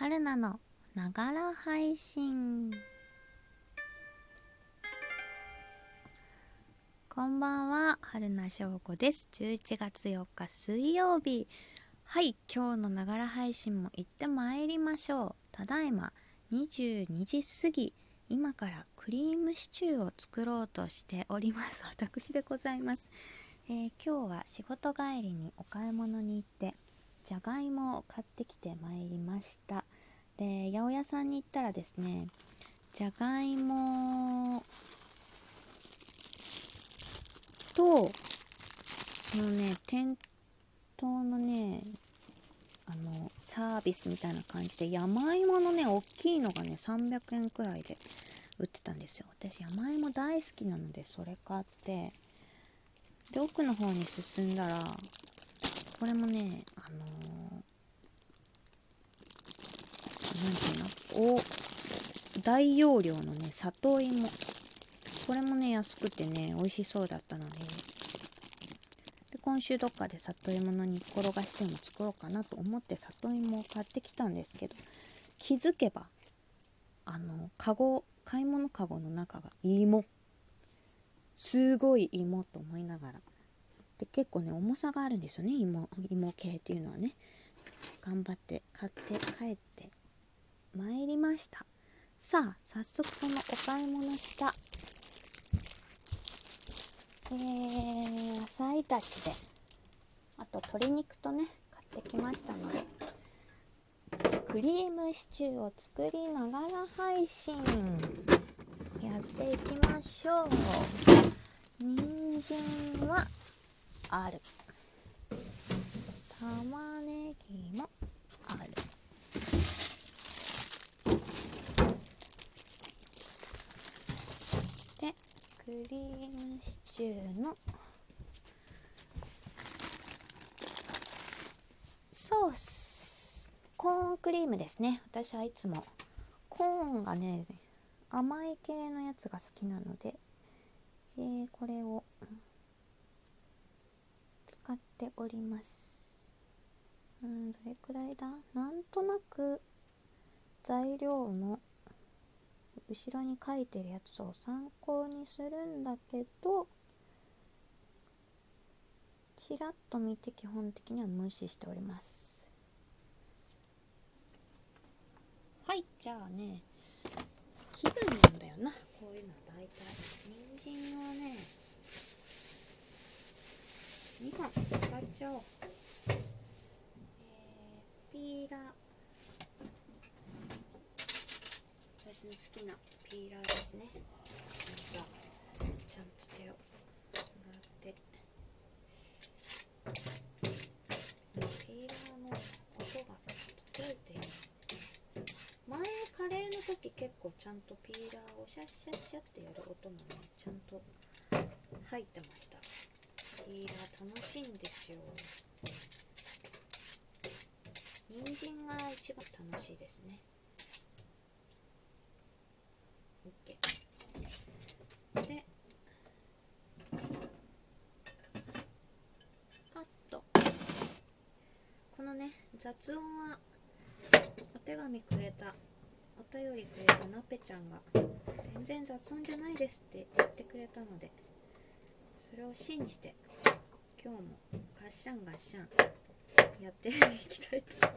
春菜のながら配信。こんばんは春菜翔子です。11月4日水曜日。はい今日のながら配信も行ってまいりましょう。ただいま22時過ぎ。今からクリームシチューを作ろうとしております。私でございます、えー、今日は仕事帰りにお買い物に行ってじゃがいもを買ってきてまいりました。で八百屋さんに行ったらですねじゃがいもとそのね店頭のねあのサービスみたいな感じで山芋のね大きいのがね300円くらいで売ってたんですよ。私山芋大好きなのでそれ買ってで奥の方に進んだらこれもねあの何ていうのお大容量のね里芋。これもね安くてね美味しそうだったので。で今週どっかで里芋の煮っころがしても作ろうかなと思って里芋を買ってきたんですけど気づけばあのカゴ買い物かごの中が芋。すごい芋と思いながら。で結構ね重さがあるんですよね芋芋系っていうのはね。頑張って買って帰って。まいりました。さあ早速そのお買い物した。えー、野菜たちで。あと鶏肉とね買ってきましたので。クリームシチューを作りながら配信。やっていきましょう。人参はある。玉ねぎもあるでクリームシチューのソースコーンクリームですね。私はいつもコーンがね甘い系のやつが好きなので、えー、これを使っております。うんどれくらいだ？なんとなく材料の後ろに書いてるやつを参考にするんだけどちらっと見て基本的には無視しております。はいじゃあね気分なんだよな。こういうのは大体。人参はね2本使っちゃおう、えー、ピーラー。私の好きなピーラーですね。じゃちゃんと手を洗って。ピーラーの音が届いている前カレーの時結構ちゃんとピーラーをシャッシャッシャッってやる音もねちゃんと入ってました。ピーラー楽しいんですよ。人参が一番楽しいですね OK でカットこの音はお手紙くれたお便りくれたなぺちゃんが全然雑音じゃないですって言ってくれたのでそれを信じて今日もガッシャンガッシャンやっていきたいと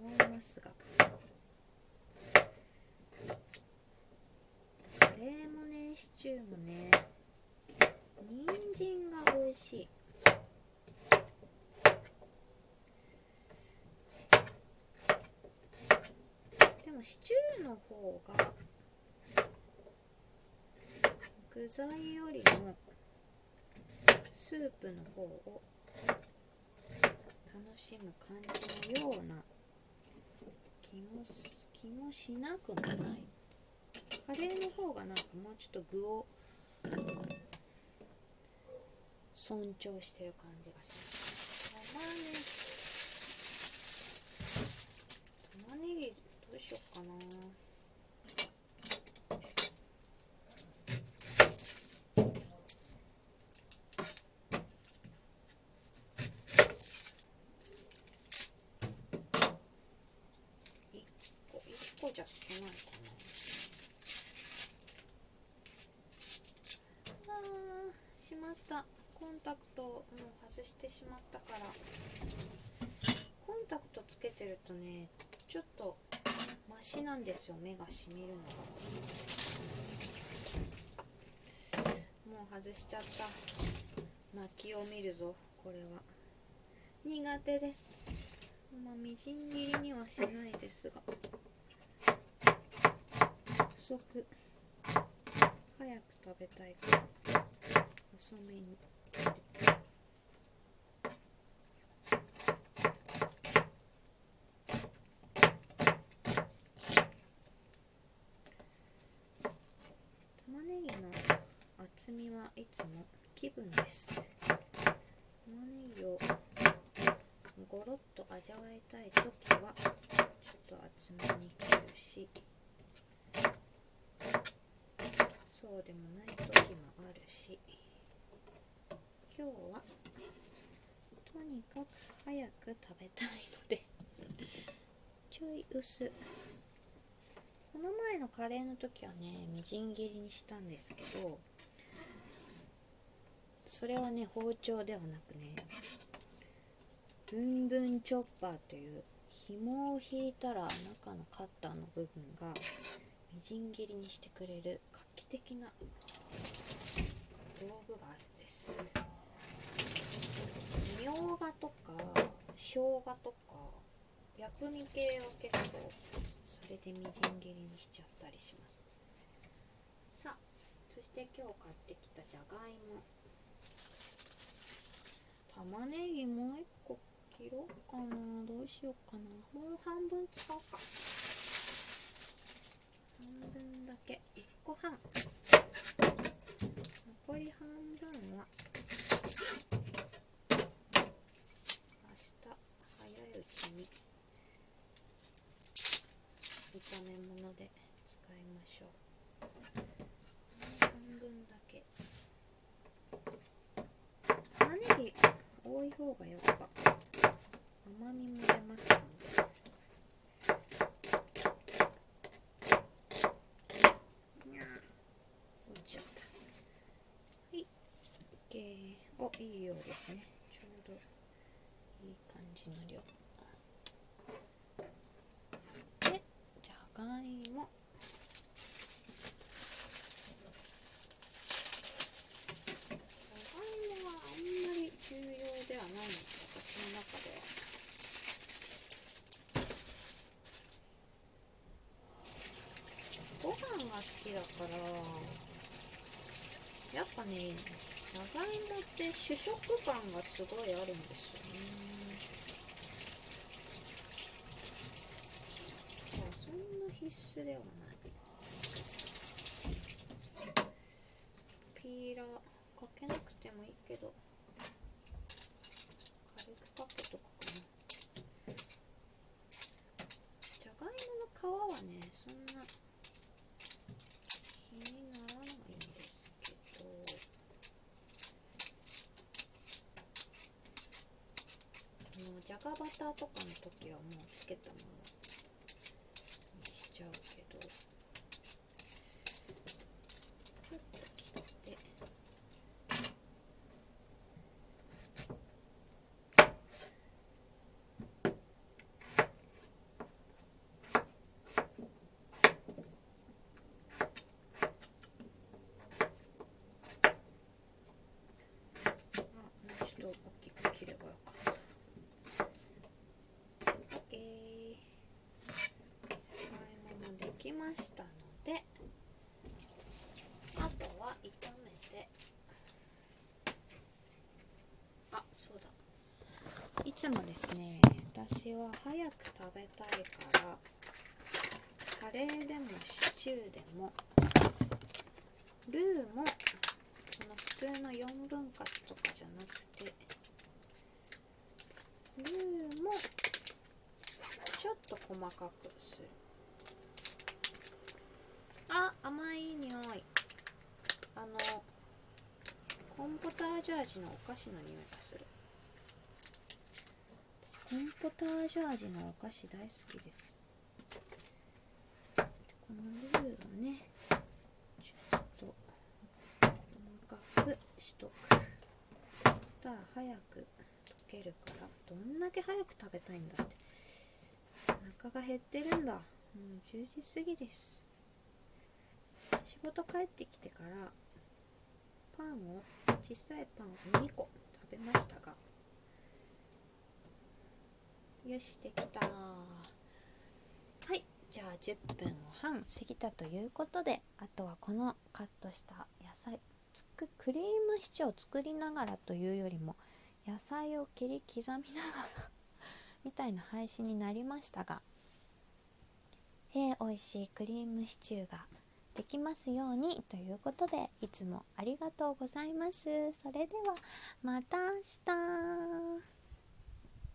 思いますがカレーもねシチューもね人参が美味しい。シチューの方が具材よりもスープの方を楽しむ感じのような気も気もしなくもない。カレーの方がなんかもうちょっと具を尊重してる感じがします玉ねぎ玉ねぎどうしよっかなじゃ効かないかなあしまった。コンタクトをもう外してしまったから。コンタクトつけてるとねちょっとマシなんですよ目がしみるのが。もう外しちゃった。泣きを見るぞこれは。苦手です。まあみじん切りにはしないですが。不足早く食べたいから。遅めに玉ねぎの厚みはいつも気分です。玉ねぎをゴロッと味わいたい時はちょっと厚めに切るし。そうでもない時もあるし。今日はとにかく早く食べたいので。ちょい薄。この前のカレーの時はねみじん切りにしたんですけどそれはね包丁ではなくねブンブンチョッパーという紐を引いたら中のカッターの部分がみじん切りにしてくれる画期的な道具があるんです。みょうがとか生姜とか薬味系を結構それでみじん切りにしちゃったりします。さあそして今日買ってきたじゃがいも。玉ねぎもう一個切ろうかな。どうしようかな。もう半分使おうか。半分だけ。1個半。残り半分は。明日早いうちに。炒め物で使いましょう半分だけ玉ねぎ多い方がやっぱ甘みも出ますのでにゃー落ちちゃったはい。OK おいい量ですね。ちょうどいい感じの量でじゃがいもじゃがいもはあんまり重要ではないの私の中ではご飯が好きだからかね長芋って主食感がすごいあるんですよね。まあそんな必須ではない。ピーラーかけなくてもいいけど軽くかけとくかなじゃがいもの皮はねそんな気にならないんですけどあのじゃがバターとかの時はもうつけたままにしちゃうけどちょっと切ってあもうちょっと大きく切ればよかった OK じゃがいももできましたのであとは炒めてあそうだいつもですね。私は早く食べたいからカレーでもシチューでもルーもその普通の4分割とかじゃなくてルーもちょっと細かくする。あ甘い匂い。あのコンポタージュ味のお菓子の匂いがする。コーンポタージュ味のお菓子大好きです。このルーをねちょっと細かくしとく。そしたら早く溶けるからどんだけ早く食べたいんだって。お腹が減ってるんだ。もう10時過ぎです。仕事帰ってきてからパンを小さいパンを2個食べましたがよしできたはいじゃあ10分半。過ぎたということであとはこのカットした野菜つくクリームシチューを作りながらというよりも野菜を切り刻みながらみたいな配信になりましたが、えー、美味しいクリームシチューができますようにということでいつもありがとうございます。それではまた明日。